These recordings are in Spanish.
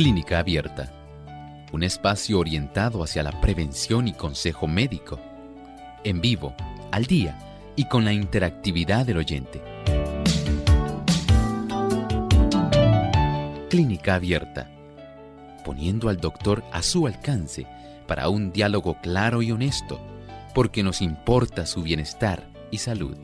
Clínica Abierta, un espacio orientado hacia la prevención y consejo médico, en vivo, al día y con la interactividad del oyente. Clínica Abierta, poniendo al doctor a su alcance para un diálogo claro y honesto, porque nos importa su bienestar y salud.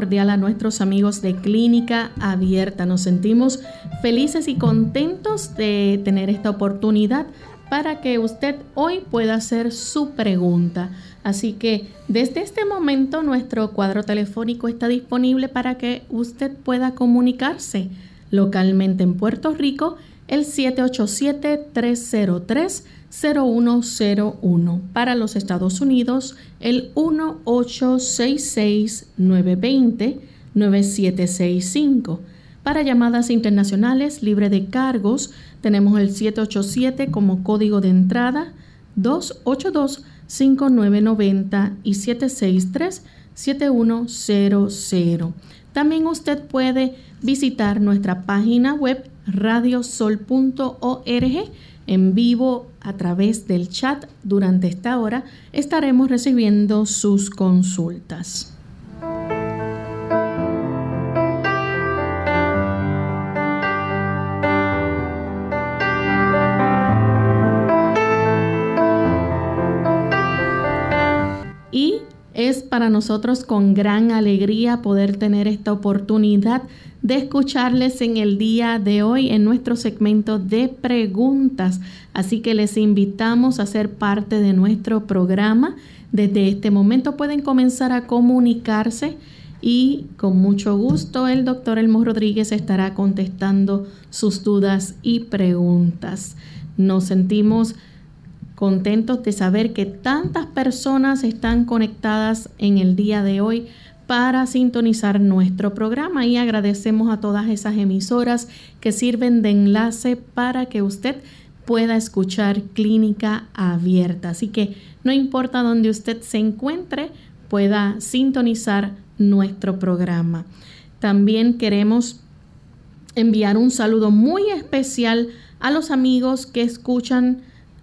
Cordial a nuestros amigos de Clínica Abierta. Nos sentimos felices y contentos de tener esta oportunidad para que usted hoy pueda hacer su pregunta. Así que desde este momento nuestro cuadro telefónico está disponible para que usted pueda comunicarse localmente en Puerto Rico el 787 303 0101. Para los Estados Unidos, el 1866-920-9765. Para llamadas internacionales libre de cargos, tenemos el 787 como código de entrada, 282-5990 y 763-7100. También usted puede visitar nuestra página web radiosol.org en vivo a través del chat durante esta hora estaremos recibiendo sus consultas. Para nosotros con gran alegría poder tener esta oportunidad de escucharles en el día de hoy en nuestro segmento de preguntas. Así que les invitamos a ser parte de nuestro programa. Desde este momento pueden comenzar a comunicarse y con mucho gusto el doctor Elmo Rodríguez estará contestando sus dudas y preguntas. Nos sentimos contentos de saber que tantas personas están conectadas en el día de hoy para sintonizar nuestro programa y agradecemos a todas esas emisoras que sirven de enlace para que usted pueda escuchar clínica abierta. Así que no importa dónde usted se encuentre, pueda sintonizar nuestro programa. También queremos enviar un saludo muy especial a los amigos que escuchan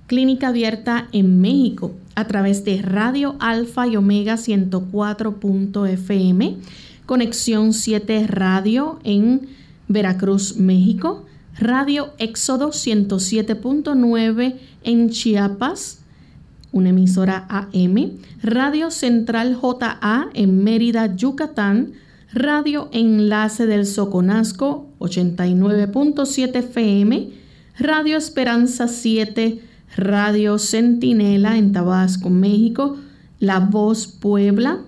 Clínica Abierta en México a través de Radio Alfa y Omega 104.fm, Conexión 7 Radio en Veracruz, México, Radio Éxodo 107.9 en Chiapas, una emisora AM, Radio Central JA en Mérida, Yucatán, Radio Enlace del Soconasco 89.7 FM, Radio Esperanza 7 Radio Centinela en Tabasco, México, La Voz Puebla,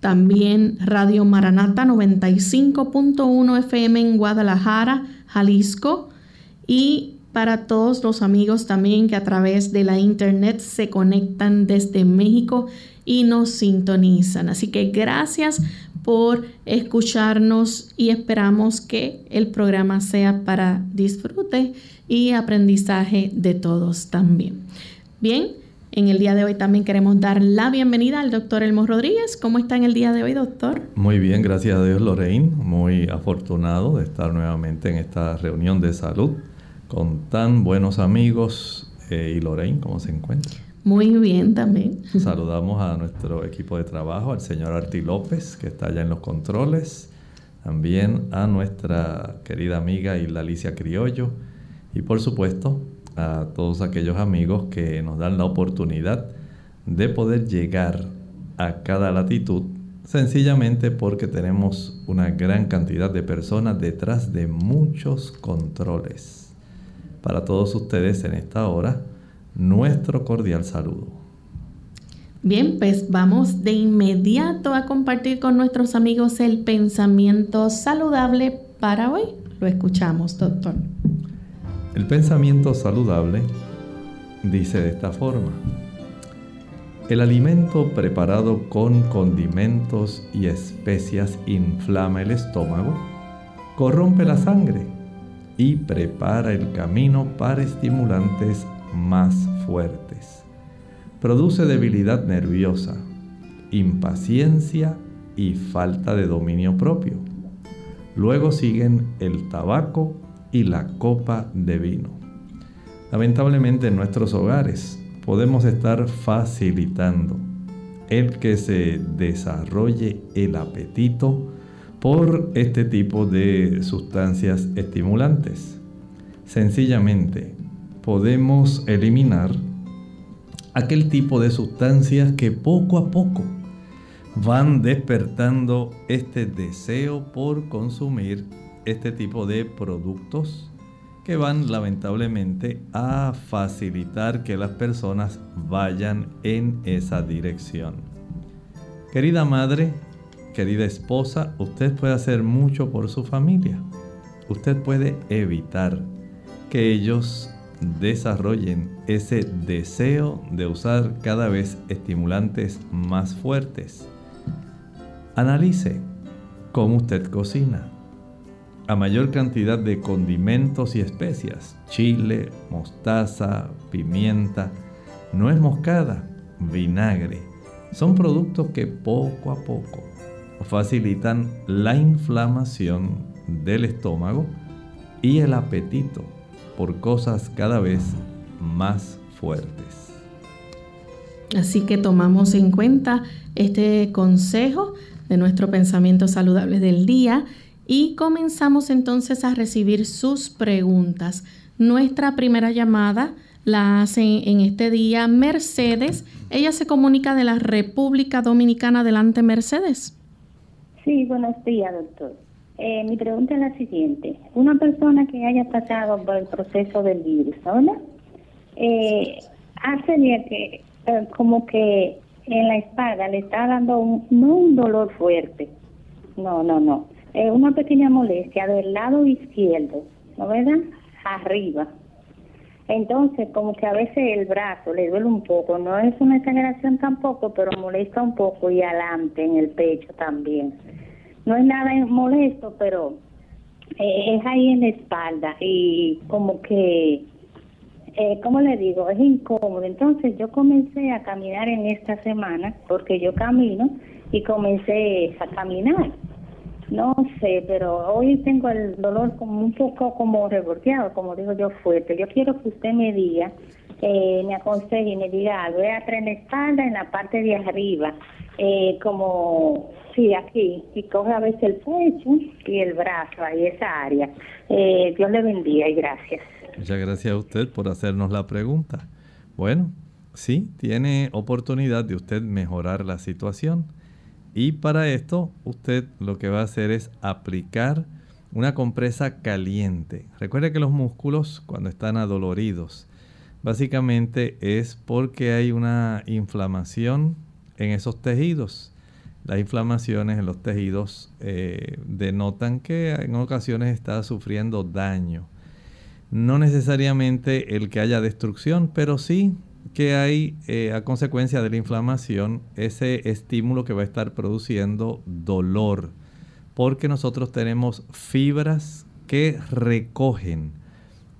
también Radio Maranata 95.1 FM en Guadalajara, Jalisco y para todos los amigos también que a través de la internet se conectan desde México y nos sintonizan. Así que gracias por escucharnos y esperamos que el programa sea para disfrute y aprendizaje de todos también. Bien, en el día de hoy también queremos dar la bienvenida al doctor Elmo Rodríguez. ¿Cómo está en el día de hoy, doctor? Muy bien, gracias a Dios, Lorraine. Muy afortunado de estar nuevamente en esta reunión de salud con tan buenos amigos. Eh, ¿Y Lorraine, cómo se encuentra? Muy bien también. Saludamos a nuestro equipo de trabajo, al señor Arti López, que está allá en los controles. También a nuestra querida amiga Isla Alicia Criollo Y por supuesto, a todos aquellos amigos que nos dan la oportunidad de poder llegar a cada latitud, sencillamente porque tenemos una gran cantidad de personas detrás de muchos controles. Para todos ustedes en esta hora, nuestro cordial saludo. Bien, pues vamos de inmediato a compartir con nuestros amigos el pensamiento saludable para hoy. Lo escuchamos, doctor. El pensamiento saludable dice de esta forma. El alimento preparado con condimentos y especias inflama el estómago, corrompe la sangre y prepara el camino para estimulantes más fuertes. Produce debilidad nerviosa, impaciencia y falta de dominio propio. Luego siguen el tabaco y la copa de vino. Lamentablemente en nuestros hogares podemos estar facilitando el que se desarrolle el apetito por este tipo de sustancias estimulantes. Sencillamente podemos eliminar aquel tipo de sustancias que poco a poco van despertando este deseo por consumir este tipo de productos que van lamentablemente a facilitar que las personas vayan en esa dirección. Querida madre, querida esposa, usted puede hacer mucho por su familia. Usted puede evitar que ellos desarrollen ese deseo de usar cada vez estimulantes más fuertes. Analice cómo usted cocina a mayor cantidad de condimentos y especias, chile, mostaza, pimienta, nuez moscada, vinagre. Son productos que poco a poco facilitan la inflamación del estómago y el apetito por cosas cada vez más fuertes. Así que tomamos en cuenta este consejo de nuestro pensamiento saludable del día y comenzamos entonces a recibir sus preguntas. Nuestra primera llamada la hace en este día Mercedes. Ella se comunica de la República Dominicana. Adelante, Mercedes. Sí, buenos días, doctor. Eh, mi pregunta es la siguiente. Una persona que haya pasado por el proceso del virus, ¿verdad? Eh, hace que eh, como que en la espalda le está dando un, no un dolor fuerte, no, no, no, eh, una pequeña molestia del lado izquierdo, ¿no verdad? Arriba. Entonces, como que a veces el brazo le duele un poco, no es una exageración tampoco, pero molesta un poco y adelante en el pecho también. No es nada molesto, pero eh, es ahí en la espalda y como que, eh, ¿cómo le digo? Es incómodo. Entonces yo comencé a caminar en esta semana, porque yo camino y comencé a caminar no sé, pero hoy tengo el dolor como un poco como revolteado, como digo yo, fuerte. Yo quiero que usted me diga, eh, me aconseje y me diga algo. Voy a traer la espalda en la parte de arriba, eh, como, sí, aquí, y coge a veces el pecho y el brazo, ahí esa área. Eh, Dios le bendiga y gracias. Muchas gracias a usted por hacernos la pregunta. Bueno, sí, tiene oportunidad de usted mejorar la situación. Y para esto usted lo que va a hacer es aplicar una compresa caliente. Recuerde que los músculos cuando están adoloridos básicamente es porque hay una inflamación en esos tejidos. Las inflamaciones en los tejidos eh, denotan que en ocasiones está sufriendo daño. No necesariamente el que haya destrucción, pero sí que hay eh, a consecuencia de la inflamación ese estímulo que va a estar produciendo dolor, porque nosotros tenemos fibras que recogen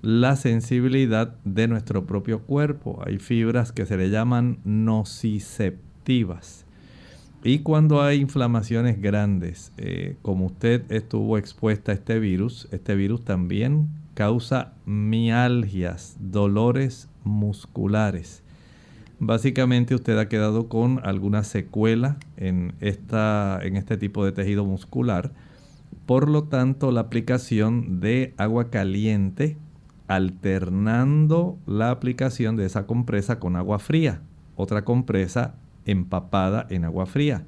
la sensibilidad de nuestro propio cuerpo. Hay fibras que se le llaman nociceptivas. Y cuando hay inflamaciones grandes, eh, como usted estuvo expuesta a este virus, este virus también causa mialgias, dolores musculares. Básicamente usted ha quedado con alguna secuela en, esta, en este tipo de tejido muscular. Por lo tanto, la aplicación de agua caliente alternando la aplicación de esa compresa con agua fría, otra compresa empapada en agua fría.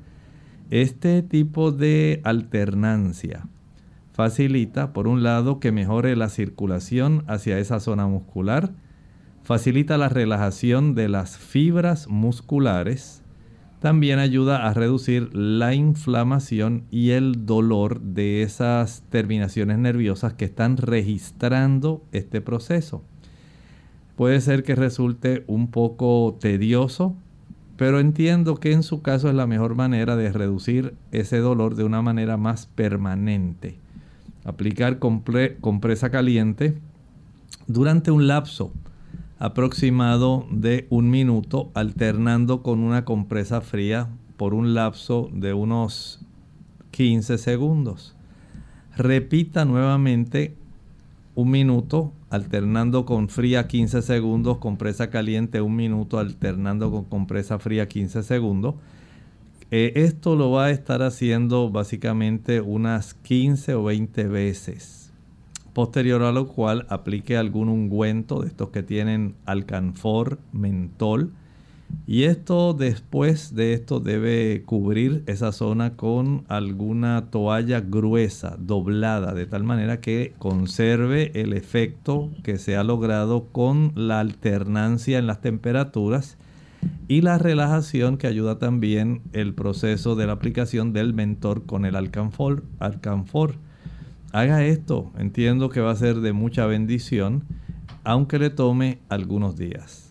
Este tipo de alternancia facilita, por un lado, que mejore la circulación hacia esa zona muscular, facilita la relajación de las fibras musculares, también ayuda a reducir la inflamación y el dolor de esas terminaciones nerviosas que están registrando este proceso. Puede ser que resulte un poco tedioso, pero entiendo que en su caso es la mejor manera de reducir ese dolor de una manera más permanente. Aplicar compresa caliente durante un lapso aproximado de un minuto, alternando con una compresa fría por un lapso de unos 15 segundos. Repita nuevamente un minuto, alternando con fría 15 segundos, compresa caliente un minuto, alternando con compresa fría 15 segundos. Eh, esto lo va a estar haciendo básicamente unas 15 o 20 veces posterior a lo cual aplique algún ungüento de estos que tienen alcanfor, mentol. Y esto después de esto debe cubrir esa zona con alguna toalla gruesa, doblada, de tal manera que conserve el efecto que se ha logrado con la alternancia en las temperaturas y la relajación que ayuda también el proceso de la aplicación del mentor con el alcanfor. alcanfor haga esto. Entiendo que va a ser de mucha bendición, aunque le tome algunos días.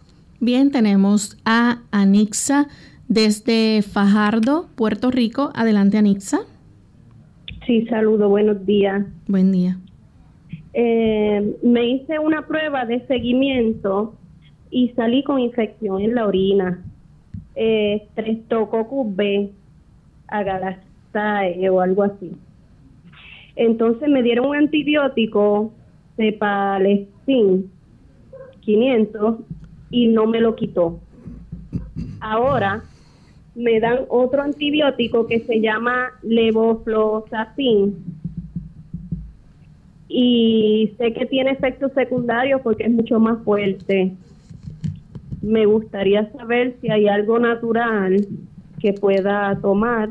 Bien, tenemos a Anixa desde Fajardo, Puerto Rico. Adelante, Anixa. Sí, saludo, buenos días. Buen día. Eh, me hice una prueba de seguimiento y salí con infección en la orina. Eh, Streptococcus B, agalastae o algo así. Entonces me dieron un antibiótico de Palestin 500 y no me lo quitó. Ahora me dan otro antibiótico que se llama levofloxacin y sé que tiene efectos secundarios porque es mucho más fuerte. Me gustaría saber si hay algo natural que pueda tomar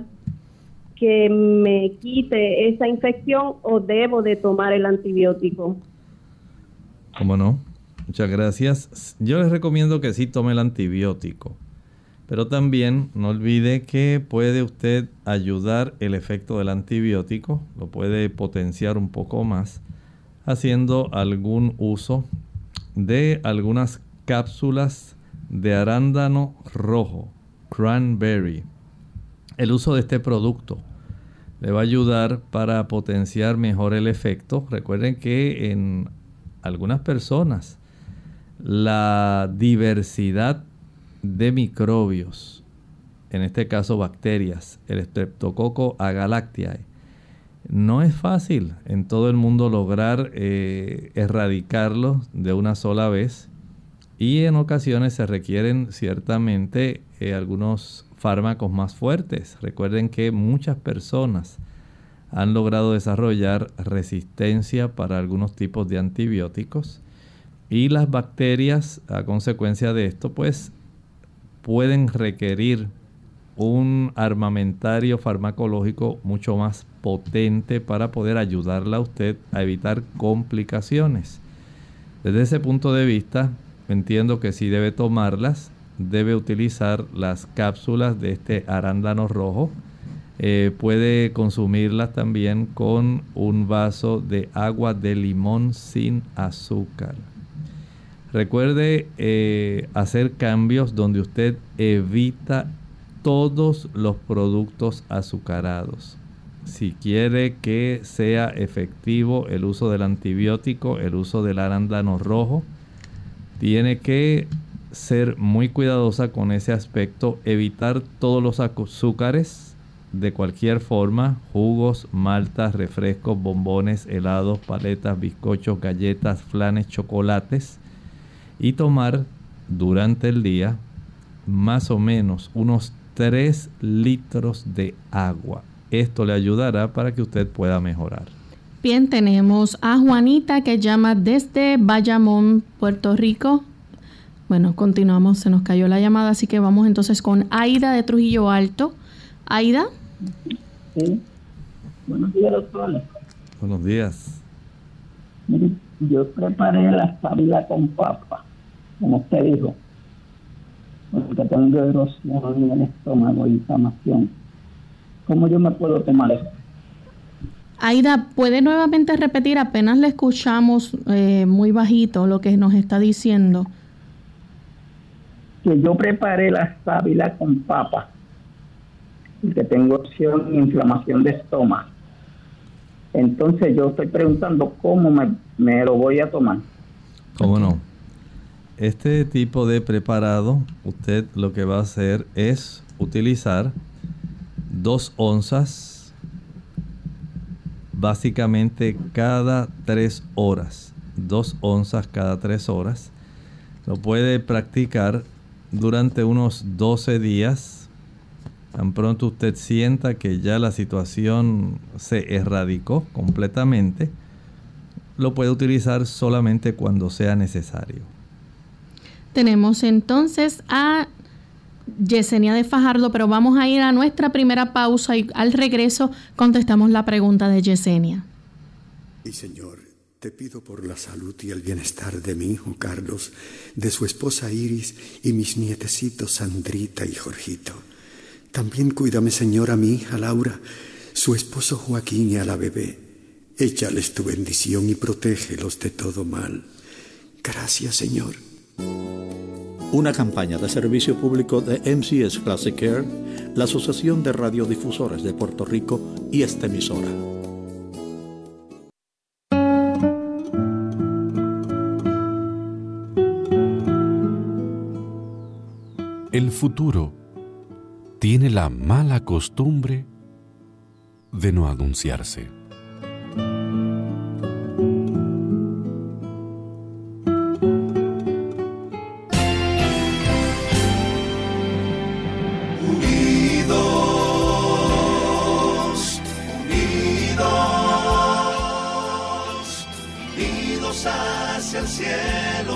que me quite esa infección o debo de tomar el antibiótico? ¿Cómo no? Muchas gracias. Yo les recomiendo que sí tome el antibiótico. Pero también no olvide que puede usted ayudar el efecto del antibiótico, lo puede potenciar un poco más, haciendo algún uso de algunas cápsulas de arándano rojo, cranberry. El uso de este producto le va a ayudar para potenciar mejor el efecto. Recuerden que en algunas personas la diversidad de microbios, en este caso bacterias, el Streptococcus agalactiae, no es fácil en todo el mundo lograr eh, erradicarlos de una sola vez y en ocasiones se requieren ciertamente eh, algunos fármacos más fuertes. Recuerden que muchas personas han logrado desarrollar resistencia para algunos tipos de antibióticos y las bacterias a consecuencia de esto pues pueden requerir un armamentario farmacológico mucho más potente para poder ayudarla a usted a evitar complicaciones. Desde ese punto de vista, entiendo que si debe tomarlas, debe utilizar las cápsulas de este arándano rojo. Eh, puede consumirlas también con un vaso de agua de limón sin azúcar. Recuerde eh, hacer cambios donde usted evita todos los productos azucarados. Si quiere que sea efectivo el uso del antibiótico, el uso del arándano rojo, tiene que ser muy cuidadosa con ese aspecto, evitar todos los azúcares de cualquier forma, jugos, maltas, refrescos, bombones, helados, paletas, bizcochos, galletas, flanes, chocolates y tomar durante el día más o menos unos 3 litros de agua. Esto le ayudará para que usted pueda mejorar. Bien, tenemos a Juanita que llama desde Bayamón, Puerto Rico. Bueno, continuamos, se nos cayó la llamada, así que vamos entonces con Aida de Trujillo Alto. Aida. Sí. Buenos días, doctor. Buenos días. yo preparé la sábila con papa, como usted dijo, porque tengo erosión en el estómago y inflamación. ¿Cómo yo me puedo tomar eso? Aida, ¿puede nuevamente repetir? Apenas le escuchamos eh, muy bajito lo que nos está diciendo. Que yo preparé la sábila con papa, que tengo opción inflamación de estómago. Entonces yo estoy preguntando cómo me, me lo voy a tomar. ¿Cómo no? Este tipo de preparado, usted lo que va a hacer es utilizar dos onzas básicamente cada tres horas, dos onzas cada tres horas. Lo puede practicar durante unos 12 días. Tan pronto usted sienta que ya la situación se erradicó completamente, lo puede utilizar solamente cuando sea necesario. Tenemos entonces a Yesenia de Fajardo, pero vamos a ir a nuestra primera pausa y al regreso contestamos la pregunta de Yesenia. Y Señor, te pido por la salud y el bienestar de mi hijo Carlos, de su esposa Iris y mis nietecitos Sandrita y Jorgito. También cuídame, Señor, a mi hija Laura, su esposo Joaquín y a la bebé. Échales tu bendición y protégelos de todo mal. Gracias, Señor una campaña de servicio público de MCS Classic Care, la Asociación de Radiodifusores de Puerto Rico y esta emisora. El futuro tiene la mala costumbre de no anunciarse.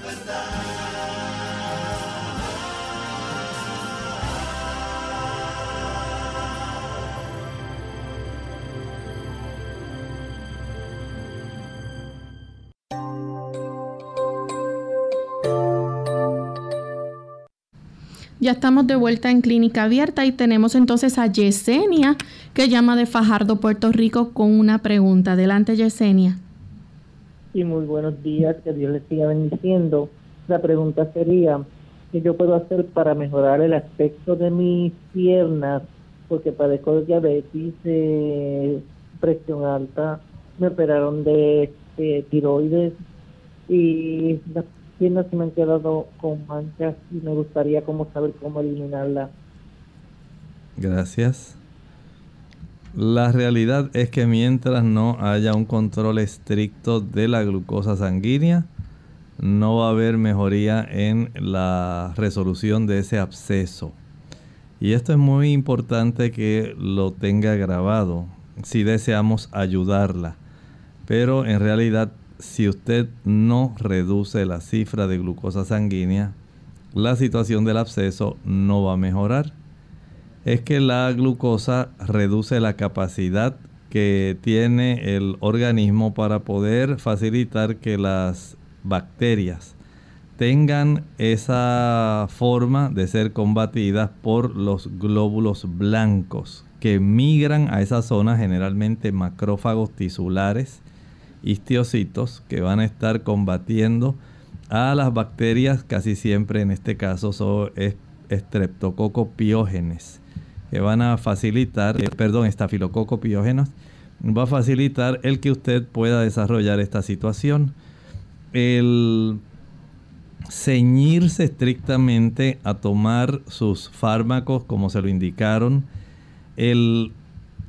verdad. Ya estamos de vuelta en Clínica Abierta y tenemos entonces a Yesenia que llama de Fajardo, Puerto Rico, con una pregunta. Adelante, Yesenia. Sí, muy buenos días, que Dios les siga bendiciendo. La pregunta sería, ¿qué yo puedo hacer para mejorar el aspecto de mis piernas? Porque padezco de diabetes, de presión alta, me operaron de, de tiroides y las piernas se me han quedado con manchas y me gustaría como saber cómo eliminarla. Gracias. La realidad es que mientras no haya un control estricto de la glucosa sanguínea, no va a haber mejoría en la resolución de ese absceso. Y esto es muy importante que lo tenga grabado si deseamos ayudarla. Pero en realidad si usted no reduce la cifra de glucosa sanguínea, la situación del absceso no va a mejorar. Es que la glucosa reduce la capacidad que tiene el organismo para poder facilitar que las bacterias tengan esa forma de ser combatidas por los glóbulos blancos que migran a esa zona, generalmente macrófagos tisulares, histiocitos que van a estar combatiendo a las bacterias, casi siempre en este caso son estreptococopiógenes, que van a facilitar, eh, perdón, estafilococopiógenos, va a facilitar el que usted pueda desarrollar esta situación. El ceñirse estrictamente a tomar sus fármacos como se lo indicaron, el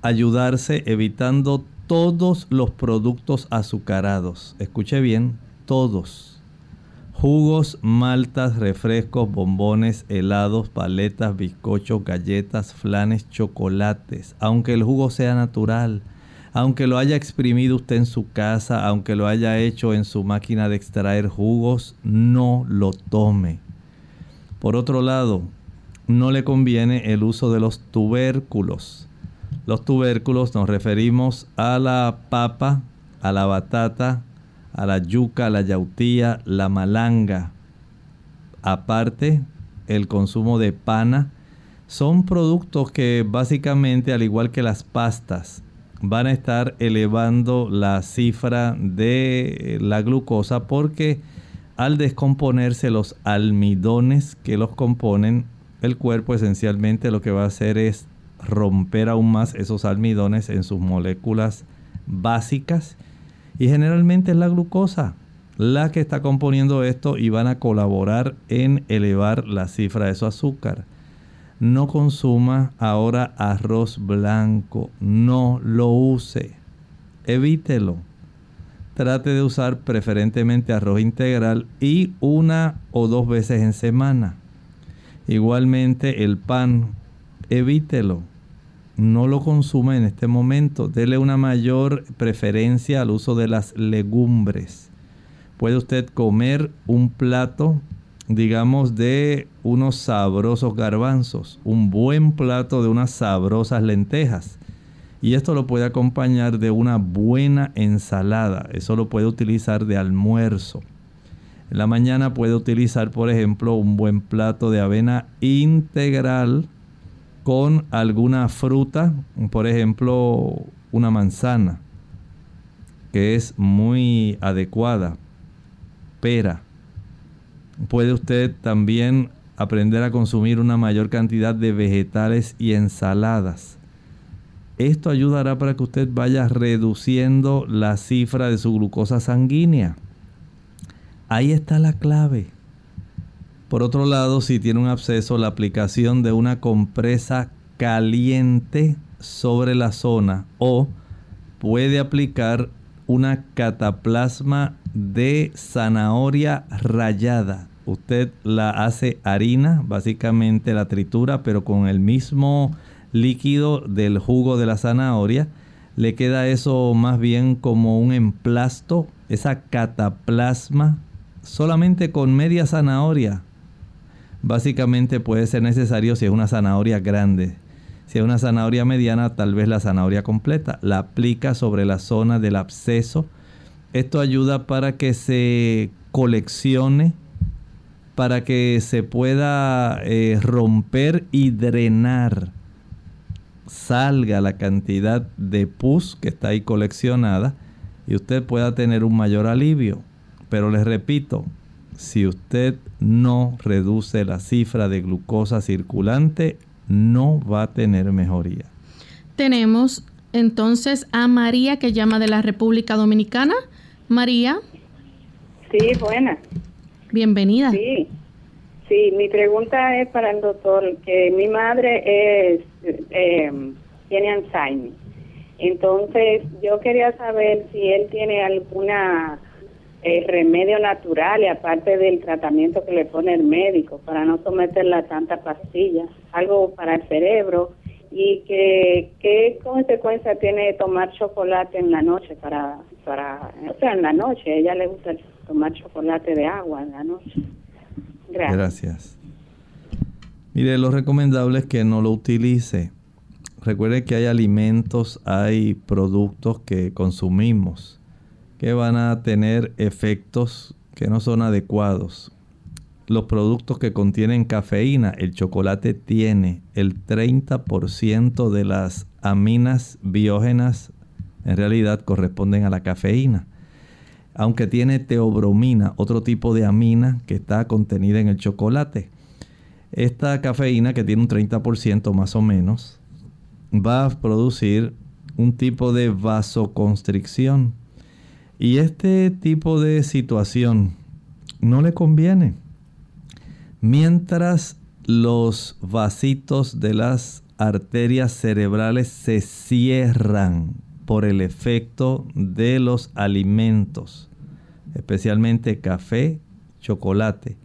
ayudarse evitando todos los productos azucarados. Escuche bien, todos. Jugos, maltas, refrescos, bombones, helados, paletas, bizcochos, galletas, flanes, chocolates. Aunque el jugo sea natural, aunque lo haya exprimido usted en su casa, aunque lo haya hecho en su máquina de extraer jugos, no lo tome. Por otro lado, no le conviene el uso de los tubérculos. Los tubérculos nos referimos a la papa, a la batata, a la yuca, a la yautía, la malanga. Aparte, el consumo de pana son productos que básicamente, al igual que las pastas, van a estar elevando la cifra de la glucosa porque al descomponerse los almidones que los componen, el cuerpo esencialmente lo que va a hacer es romper aún más esos almidones en sus moléculas básicas y generalmente es la glucosa la que está componiendo esto y van a colaborar en elevar la cifra de su azúcar no consuma ahora arroz blanco, no lo use, evítelo. Trate de usar preferentemente arroz integral y una o dos veces en semana. Igualmente el pan, evítelo. No lo consuma en este momento. Dele una mayor preferencia al uso de las legumbres. Puede usted comer un plato digamos, de unos sabrosos garbanzos, un buen plato de unas sabrosas lentejas. Y esto lo puede acompañar de una buena ensalada. Eso lo puede utilizar de almuerzo. En la mañana puede utilizar, por ejemplo, un buen plato de avena integral con alguna fruta, por ejemplo, una manzana, que es muy adecuada, pera, puede usted también aprender a consumir una mayor cantidad de vegetales y ensaladas. Esto ayudará para que usted vaya reduciendo la cifra de su glucosa sanguínea. Ahí está la clave. Por otro lado, si tiene un absceso, la aplicación de una compresa caliente sobre la zona o puede aplicar una cataplasma de zanahoria rallada. Usted la hace harina, básicamente la tritura, pero con el mismo líquido del jugo de la zanahoria. Le queda eso más bien como un emplasto, esa cataplasma, solamente con media zanahoria. Básicamente puede ser necesario si es una zanahoria grande. Si es una zanahoria mediana, tal vez la zanahoria completa. La aplica sobre la zona del absceso esto ayuda para que se coleccione, para que se pueda eh, romper y drenar, salga la cantidad de pus que está ahí coleccionada y usted pueda tener un mayor alivio. Pero les repito, si usted no reduce la cifra de glucosa circulante, no va a tener mejoría. Tenemos entonces a María que llama de la República Dominicana. María. Sí, buena. Bienvenida. Sí, sí, mi pregunta es para el doctor, que mi madre es em, tiene Alzheimer. Entonces, yo quería saber si él tiene alguna eh, remedio natural y aparte del tratamiento que le pone el médico para no someterla a tanta pastilla, algo para el cerebro y que qué consecuencia tiene tomar chocolate en la noche para para o sea en la noche a ella le gusta tomar chocolate de agua en la noche. Gracias. Mire lo recomendable es que no lo utilice. Recuerde que hay alimentos hay productos que consumimos que van a tener efectos que no son adecuados los productos que contienen cafeína, el chocolate tiene el 30% de las aminas biógenas en realidad corresponden a la cafeína. Aunque tiene teobromina, otro tipo de amina que está contenida en el chocolate. Esta cafeína, que tiene un 30% más o menos, va a producir un tipo de vasoconstricción. Y este tipo de situación no le conviene Mientras los vasitos de las arterias cerebrales se cierran por el efecto de los alimentos, especialmente café, chocolate,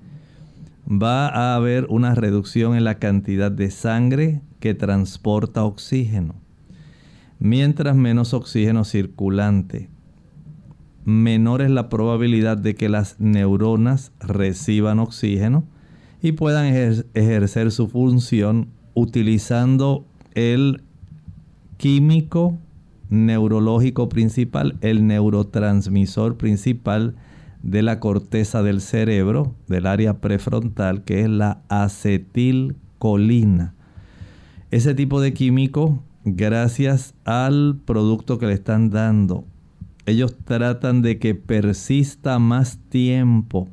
va a haber una reducción en la cantidad de sangre que transporta oxígeno. Mientras menos oxígeno circulante, menor es la probabilidad de que las neuronas reciban oxígeno y puedan ejercer su función utilizando el químico neurológico principal, el neurotransmisor principal de la corteza del cerebro, del área prefrontal, que es la acetilcolina. Ese tipo de químico, gracias al producto que le están dando, ellos tratan de que persista más tiempo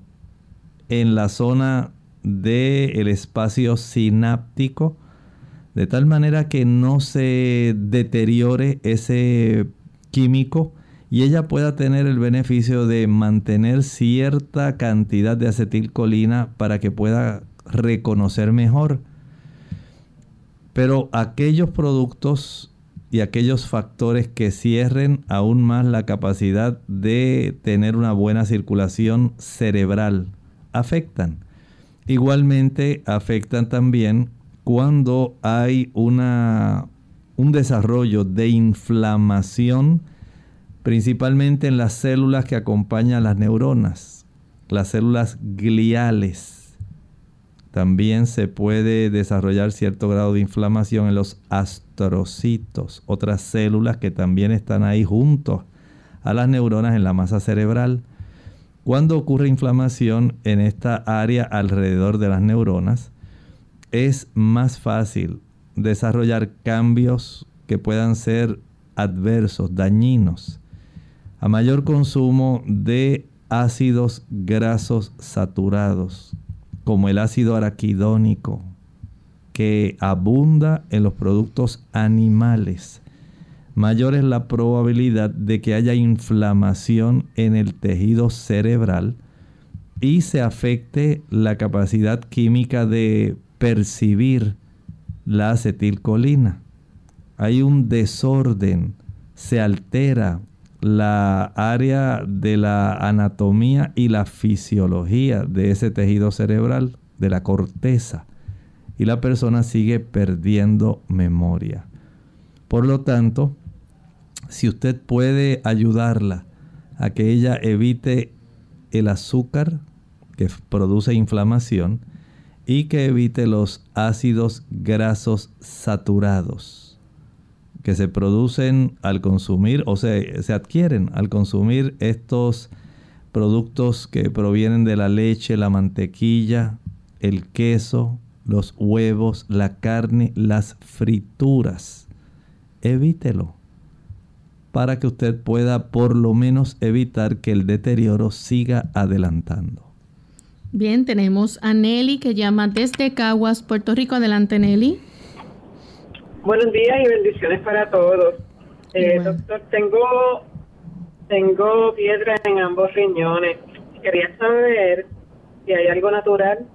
en la zona del espacio sináptico, de tal manera que no se deteriore ese químico y ella pueda tener el beneficio de mantener cierta cantidad de acetilcolina para que pueda reconocer mejor. Pero aquellos productos y aquellos factores que cierren aún más la capacidad de tener una buena circulación cerebral afectan. Igualmente afectan también cuando hay una, un desarrollo de inflamación principalmente en las células que acompañan las neuronas, las células gliales también se puede desarrollar cierto grado de inflamación en los otras células que también están ahí juntos a las neuronas en la masa cerebral. Cuando ocurre inflamación en esta área alrededor de las neuronas, es más fácil desarrollar cambios que puedan ser adversos, dañinos. A mayor consumo de ácidos grasos saturados, como el ácido araquidónico, que abunda en los productos animales, mayor es la probabilidad de que haya inflamación en el tejido cerebral y se afecte la capacidad química de percibir la acetilcolina. Hay un desorden, se altera la área de la anatomía y la fisiología de ese tejido cerebral, de la corteza, y la persona sigue perdiendo memoria. Por lo tanto, si usted puede ayudarla a que ella evite el azúcar que produce inflamación y que evite los ácidos grasos saturados, que se producen al consumir o se, se adquieren al consumir estos productos que provienen de la leche, la mantequilla, el queso, los huevos, la carne, las frituras. Evítelo para que usted pueda por lo menos evitar que el deterioro siga adelantando. Bien, tenemos a Nelly que llama desde Caguas, Puerto Rico. Adelante, Nelly. Buenos días y bendiciones para todos. Eh, doctor, tengo, tengo piedra en ambos riñones. Quería saber si hay algo natural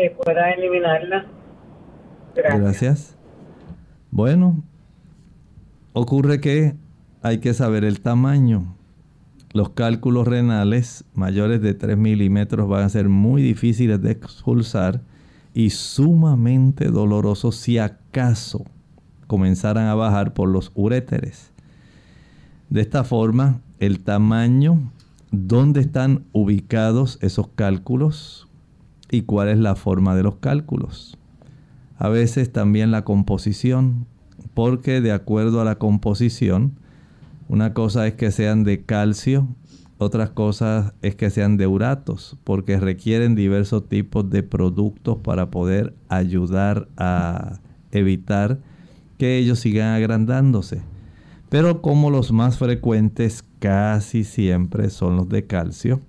que pueda eliminarla. Gracias. Gracias. Bueno, ocurre que hay que saber el tamaño. Los cálculos renales mayores de 3 milímetros van a ser muy difíciles de expulsar y sumamente doloroso si acaso comenzaran a bajar por los uréteres. De esta forma, el tamaño, dónde están ubicados esos cálculos y cuál es la forma de los cálculos. A veces también la composición, porque de acuerdo a la composición, una cosa es que sean de calcio otras cosas es que sean de uratos, porque requieren diversos tipos de productos para poder ayudar a evitar que ellos sigan agrandándose. Pero como los más frecuentes casi siempre son los de calcio,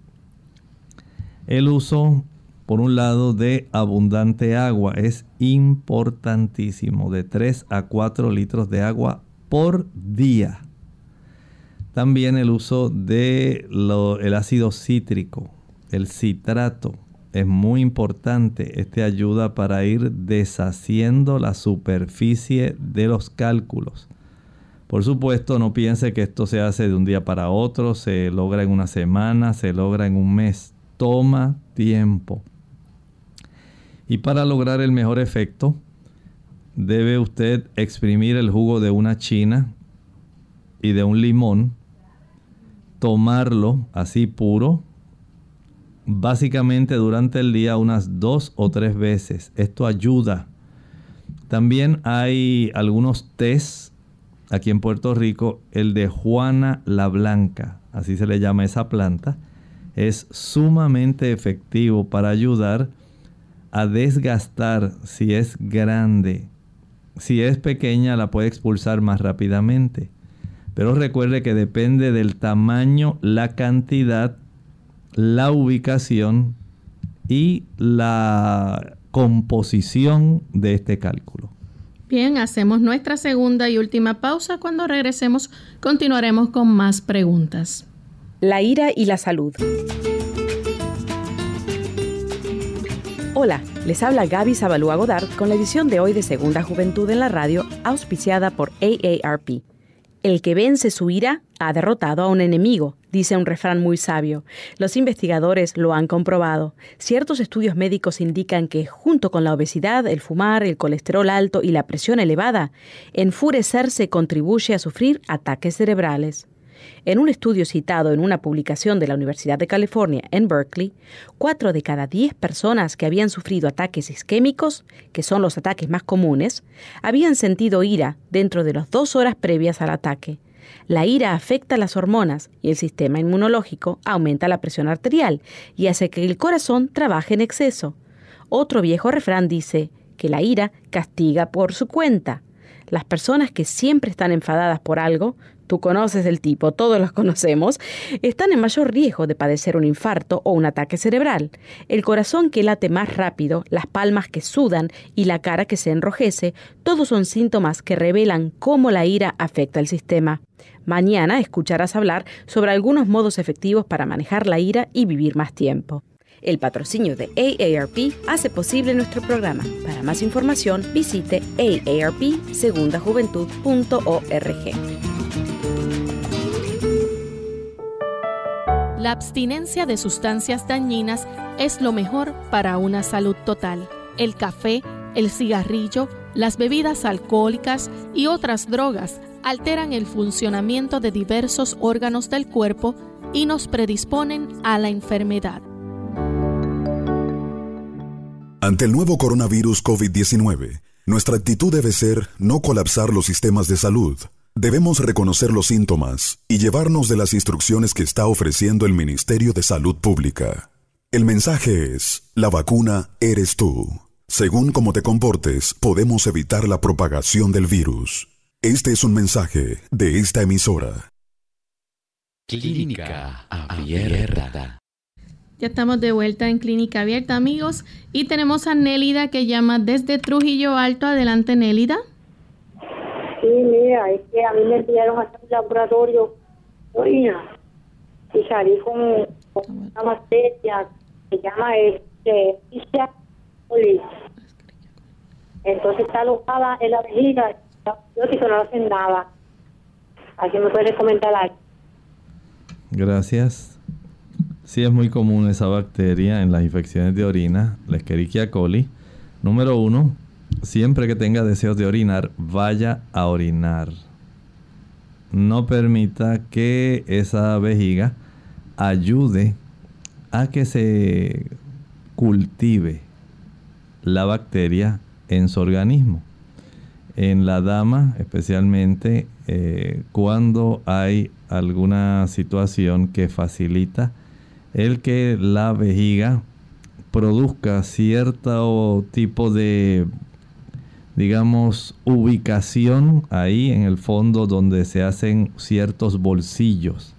el uso, por un lado, de abundante agua es importantísimo, de 3 a 4 litros de agua por día también el uso de el ácido cítrico, el citrato, es muy importante. Este ayuda para ir deshaciendo la superficie de los cálculos. Por supuesto, no piense que esto se hace de un día para otro, se logra en una semana, se logra en un mes. Toma tiempo. Y para lograr el mejor efecto, debe usted exprimir el jugo de una china y de un limón, tomarlo así puro, básicamente durante el día unas dos o tres veces. Esto ayuda. También hay algunos tés aquí en Puerto Rico, el de Juana la Blanca, así se le llama esa planta, es sumamente efectivo para ayudar a desgastar si es grande. Si es pequeña la puede expulsar más rápidamente. Pero recuerde que depende del tamaño, la cantidad, la ubicación y la composición de este cálculo. Bien, hacemos nuestra segunda y última pausa. Cuando regresemos continuaremos con más preguntas. La ira y la salud. Hola, les habla Gaby Zabalúa Godard con la edición de hoy de Segunda Juventud en la Radio, auspiciada por AARP. El que vence su ira ha derrotado a un enemigo, dice un refrán muy sabio. Los investigadores lo han comprobado. Ciertos estudios médicos indican que, junto con la obesidad, el fumar, el colesterol alto y la presión elevada, enfurecerse contribuye a sufrir ataques cerebrales. En un estudio citado en una publicación de la Universidad de California en Berkeley, cuatro de cada diez personas que habían sufrido ataques isquémicos, que son los ataques más comunes, habían sentido ira dentro de las dos horas previas al ataque. La ira afecta las hormonas y el sistema inmunológico aumenta la presión arterial y hace que el corazón trabaje en exceso. Otro viejo refrán dice que la ira castiga por su cuenta. Las personas que siempre están enfadadas por algo tú conoces el tipo, todos los conocemos, están en mayor riesgo de padecer un infarto o un ataque cerebral. El corazón que late más rápido, las palmas que sudan y la cara que se enrojece, todos son síntomas que revelan cómo la ira afecta el sistema. Mañana escucharás hablar sobre algunos modos efectivos para manejar la ira y vivir más tiempo. El patrocinio de AARP hace posible nuestro programa. Para más información visite aarpsegundajuventud.org. La abstinencia de sustancias dañinas es lo mejor para una salud total. El café, el cigarrillo, las bebidas alcohólicas y otras drogas alteran el funcionamiento de diversos órganos del cuerpo y nos predisponen a la enfermedad. Ante el nuevo coronavirus COVID-19, nuestra actitud debe ser no colapsar los sistemas de salud Debemos reconocer los síntomas y llevarnos de las instrucciones que está ofreciendo el Ministerio de Salud Pública. El mensaje es, la vacuna eres tú. Según cómo te comportes, podemos evitar la propagación del virus. Este es un mensaje de esta emisora. Clínica Abierta. Ya estamos de vuelta en Clínica Abierta, amigos, y tenemos a Nélida que llama desde Trujillo Alto. Adelante, Nélida. Sí, mira, es que a mí me enviaron a un laboratorio orina y salí con, una bacteria que se llama este, Entonces está alojada en la vejiga, yo que no hacen nada. Aquí me puede comentar algo. Gracias. Sí es muy común esa bacteria en las infecciones de orina, la Escherichia coli. Número uno, siempre que tenga deseos de orinar, vaya a orinar. No permita que esa vejiga ayude a que se cultive la bacteria en su organismo. En la dama, especialmente eh, cuando hay alguna situación que facilita el que la vejiga produzca cierto tipo de digamos, ubicación ahí en el fondo donde se hacen ciertos bolsillos.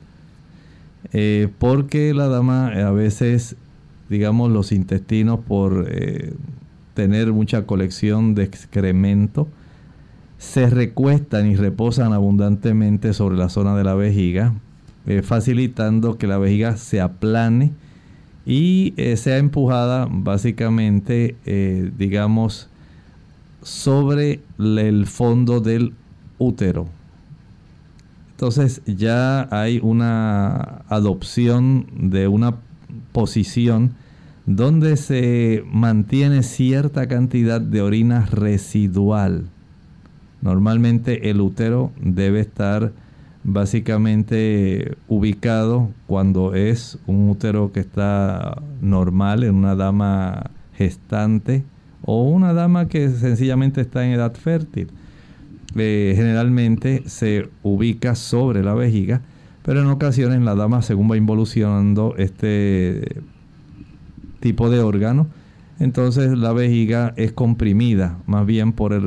Eh, porque la dama a veces, digamos, los intestinos por eh, tener mucha colección de excremento, se recuestan y reposan abundantemente sobre la zona de la vejiga, eh, facilitando que la vejiga se aplane y eh, sea empujada básicamente, eh, digamos, sobre el fondo del útero. Entonces ya hay una adopción de una posición donde se mantiene cierta cantidad de orina residual. Normalmente el útero debe estar básicamente ubicado cuando es un útero que está normal en una dama gestante o una dama que sencillamente está en edad fértil. Eh, generalmente se ubica sobre la vejiga, pero en ocasiones la dama según va involucionando este tipo de órgano, entonces la vejiga es comprimida más bien por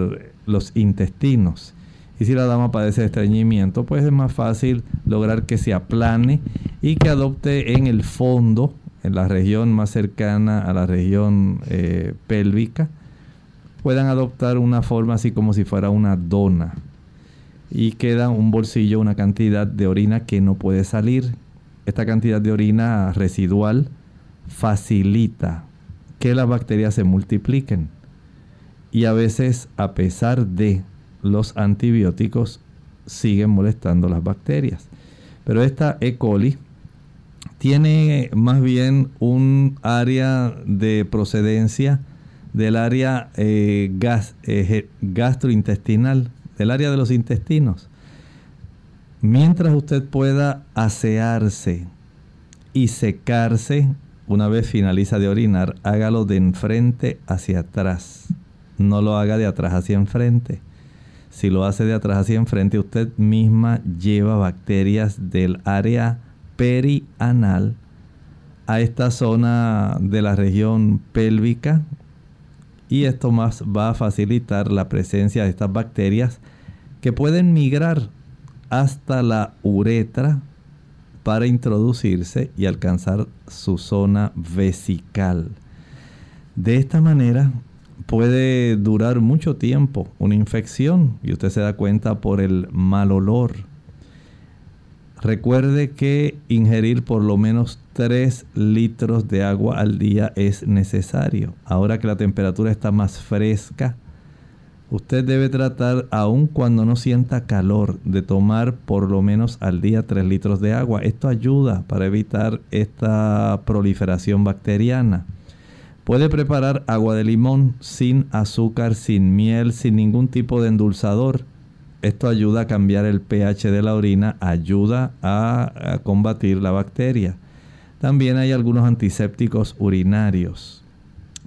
los intestinos. Y si la dama padece de estreñimiento, pues es más fácil lograr que se aplane y que adopte en el fondo, en la región más cercana a la región eh, pélvica, puedan adoptar una forma así como si fuera una dona. Y queda un bolsillo, una cantidad de orina que no puede salir. Esta cantidad de orina residual facilita que las bacterias se multipliquen. Y a veces, a pesar de los antibióticos, siguen molestando las bacterias. Pero esta E. coli tiene más bien un área de procedencia del área eh, eh, gastrointestinal, del área de los intestinos. Mientras usted pueda asearse y secarse una vez finaliza de orinar, hágalo de enfrente hacia atrás. No lo haga de atrás hacia enfrente. Si lo hace de atrás hacia enfrente, usted misma lleva bacterias del área perianal a esta zona de la región pélvica y esto más va a facilitar la presencia de estas bacterias que pueden migrar hasta la uretra para introducirse y alcanzar su zona vesical. De esta manera puede durar mucho tiempo una infección y usted se da cuenta por el mal olor. Recuerde que ingerir por lo menos 3 litros de agua al día es necesario. Ahora que la temperatura está más fresca, Usted debe tratar, aun cuando no sienta calor, de tomar por lo menos al día 3 litros de agua. Esto ayuda para evitar esta proliferación bacteriana. Puede preparar agua de limón sin azúcar, sin miel, sin ningún tipo de endulzador. Esto ayuda a cambiar el pH de la orina, ayuda a, combatir la bacteria. También hay algunos antisépticos urinarios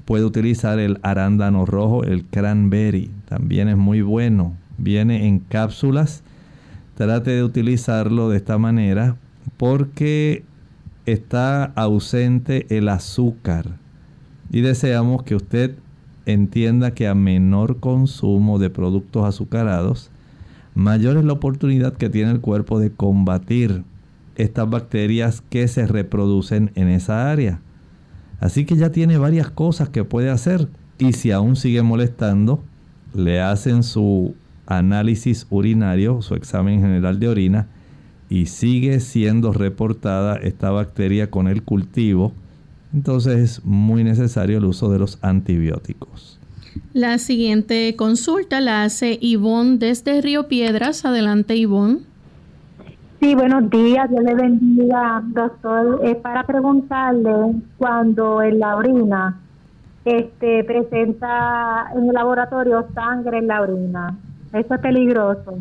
puede utilizar el arándano rojo, el cranberry, también es muy bueno. Viene en cápsulas. Trate de utilizarlo de esta manera porque está ausente el azúcar. Y deseamos que usted entienda que a menor consumo de productos azucarados, mayor es la oportunidad que tiene el cuerpo de combatir estas bacterias que se reproducen en esa área. Así que ya tiene varias cosas que puede hacer. Y si aún sigue molestando, le hacen su análisis urinario, su examen general de orina, y sigue siendo reportada esta bacteria con el cultivo, entonces es muy necesario el uso de los antibióticos. La siguiente consulta la hace Ivonne desde Río Piedras. Adelante, Ivonne. Sí, buenos días, Dios le bendiga, doctor. Es para preguntarle cuando en la orina este, presenta en el laboratorio sangre en la orina. Eso es peligroso.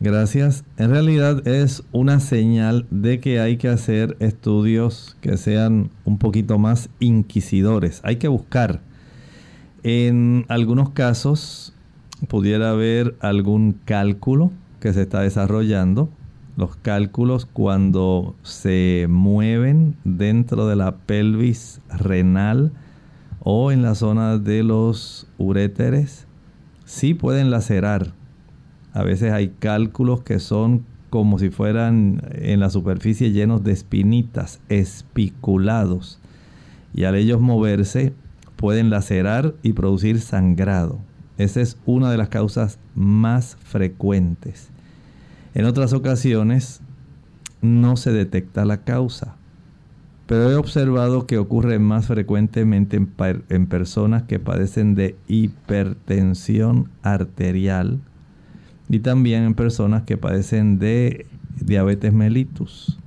Gracias. En realidad es una señal de que hay que hacer estudios que sean un poquito más inquisidores. Hay que buscar. En algunos casos pudiera haber algún cálculo que se está desarrollando los cálculos cuando se mueven dentro de la pelvis renal o en la zona de los uréteres, sí pueden lacerar. A veces hay cálculos que son como si fueran en la superficie llenos de espinitas, espiculados. Y al ellos moverse pueden lacerar y producir sangrado. Esa es una de las causas más frecuentes. En otras ocasiones no se detecta la causa. pero he observado que ocurre más frecuentemente en, personas que padecen de hipertensión arterial y también en personas que padecen de diabetes mellitus.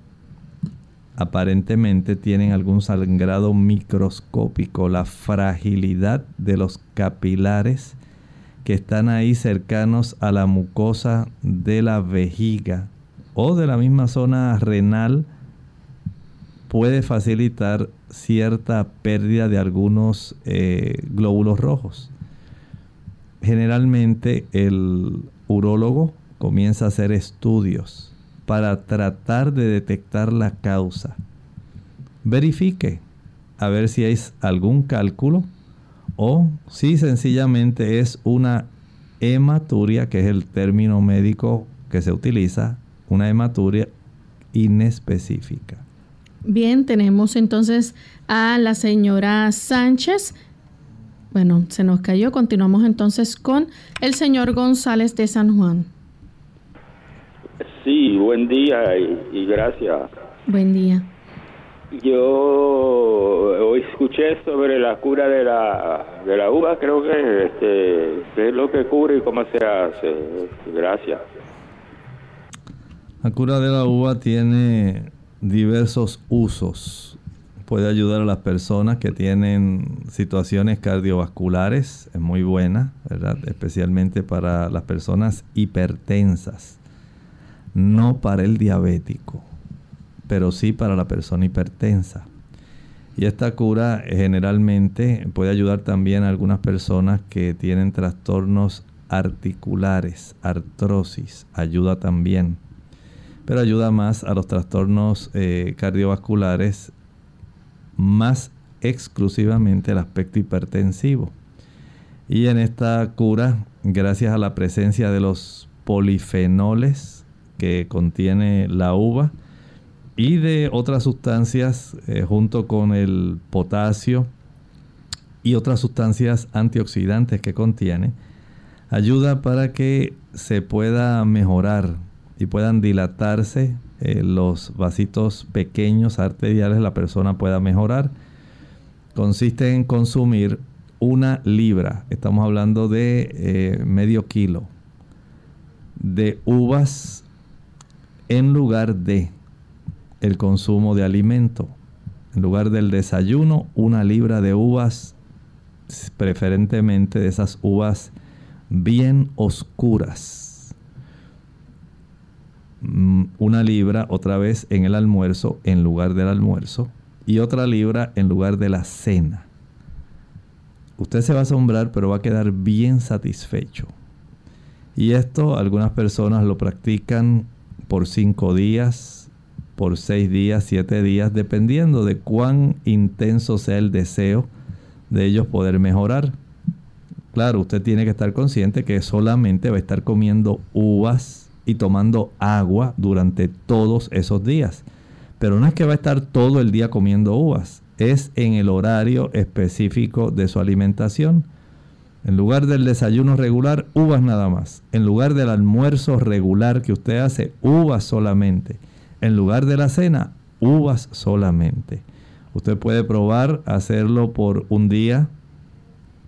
Aparentemente tienen algún sangrado microscópico, la fragilidad de los capilares que están ahí cercanos a la mucosa de la vejiga o de la misma zona renal puede facilitar cierta pérdida de algunos eh, glóbulos rojos. Generalmente el urólogo comienza a hacer estudios para tratar de detectar la causa. Verifique a ver si hay algún cálculo o si sencillamente es una hematuria, que es el término médico que se utiliza, una hematuria inespecífica. Bien, tenemos entonces a la señora Sánchez. Bueno, se nos cayó. Continuamos entonces con el señor González de San Juan. Sí, buen día y, gracias. Buen día. Yo hoy escuché sobre la cura de la, de la uva, creo que este, qué es lo que cubre y cómo se hace. Gracias. La cura de la uva tiene diversos usos. Puede ayudar a las personas que tienen situaciones cardiovasculares, es muy buena, ¿verdad? Especialmente para las personas hipertensas. No para el diabético, pero sí para la persona hipertensa. Y esta cura generalmente puede ayudar también a algunas personas que tienen trastornos articulares, artrosis, ayuda también pero ayuda más a los trastornos eh, cardiovasculares, más exclusivamente el aspecto hipertensivo. Y en esta cura, gracias a la presencia de los polifenoles que contiene la uva y de otras sustancias eh, junto con el potasio y otras sustancias antioxidantes que contiene, ayuda para que se pueda mejorar y puedan dilatarse eh, los vasitos pequeños arteriales, la persona pueda mejorar. Consiste en consumir una libra, estamos hablando de eh, medio kilo, de uvas en lugar de el consumo de alimento. En lugar del desayuno, una libra de uvas, preferentemente de esas uvas bien oscuras Mm, una libra otra vez en el almuerzo en lugar del almuerzo y otra libra en lugar de la cena. Usted se va a asombrar, pero va a quedar bien satisfecho. Y esto algunas personas lo practican por cinco días, por seis días, siete días, dependiendo de cuán intenso sea el deseo de ellos poder mejorar. Claro, usted tiene que estar consciente que solamente va a estar comiendo uvas y tomando agua durante todos esos días. Pero no es que va a estar todo el día comiendo uvas, es en el horario específico de su alimentación. En lugar del desayuno regular, uvas nada más. En lugar del almuerzo regular que usted hace, uvas solamente. En lugar de la cena, uvas solamente. Usted puede probar hacerlo por un día,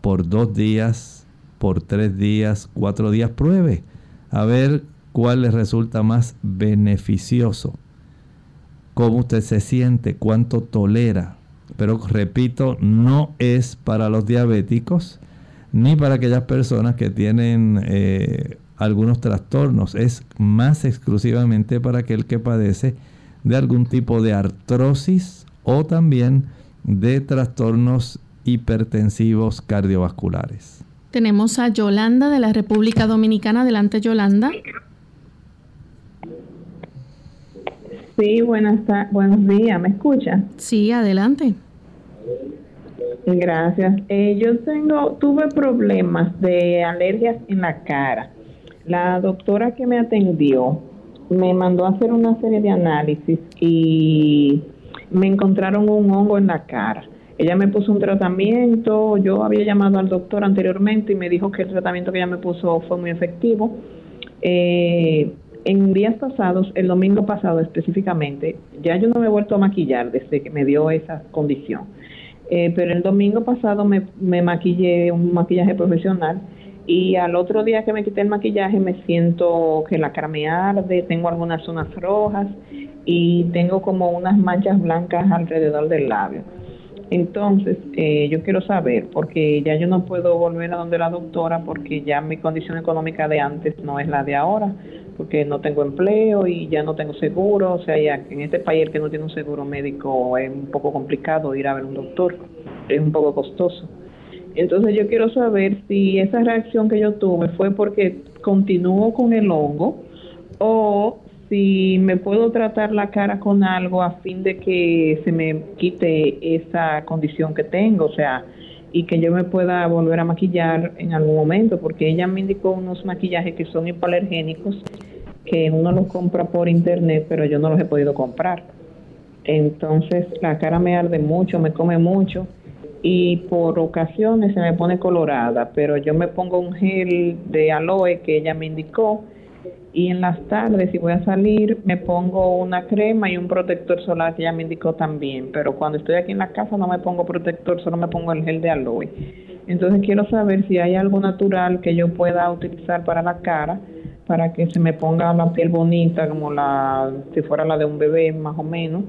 por dos días, por tres días, cuatro días. Pruebe a ver cuál les resulta más beneficioso, cómo usted se siente, cuánto tolera. Pero repito, no es para los diabéticos ni para aquellas personas que tienen eh, algunos trastornos. Es más exclusivamente para aquel que padece de algún tipo de artrosis o también de trastornos hipertensivos cardiovasculares. Tenemos a Yolanda de la República Dominicana. Adelante, Yolanda. Sí, buenas buenos días, ¿me escucha? Sí, adelante. Gracias. Eh, yo tengo, tuve problemas de alergias en la cara. La doctora que me atendió me mandó a hacer una serie de análisis y me encontraron un hongo en la cara. Ella me puso un tratamiento, yo había llamado al doctor anteriormente y me dijo que el tratamiento que ella me puso fue muy efectivo. Eh, en días pasados, el domingo pasado específicamente, ya yo no me he vuelto a maquillar desde que me dio esa condición. Eh, pero el domingo pasado me, me maquillé un maquillaje profesional y al otro día que me quité el maquillaje me siento que la cara me arde, tengo algunas zonas rojas y tengo como unas manchas blancas alrededor del labio. Entonces, eh, yo quiero saber, porque ya yo no puedo volver a donde la doctora, porque ya mi condición económica de antes no es la de ahora, porque no tengo empleo y ya no tengo seguro, o sea, ya en este país el que no tiene un seguro médico es un poco complicado ir a ver un doctor, es un poco costoso. Entonces yo quiero saber si esa reacción que yo tuve fue porque continúo con el hongo o si me puedo tratar la cara con algo a fin de que se me quite esa condición que tengo, o sea, y que yo me pueda volver a maquillar en algún momento, porque ella me indicó unos maquillajes que son hipoalergénicos, que uno los compra por internet, pero yo no los he podido comprar. Entonces la cara me arde mucho, me come mucho y por ocasiones se me pone colorada, pero yo me pongo un gel de aloe que ella me indicó y en las tardes si voy a salir me pongo una crema y un protector solar que ya me indicó también, pero cuando estoy aquí en la casa no me pongo protector, solo me pongo el gel de aloe. Entonces quiero saber si hay algo natural que yo pueda utilizar para la cara para que se me ponga la piel bonita como la si fuera la de un bebé más o menos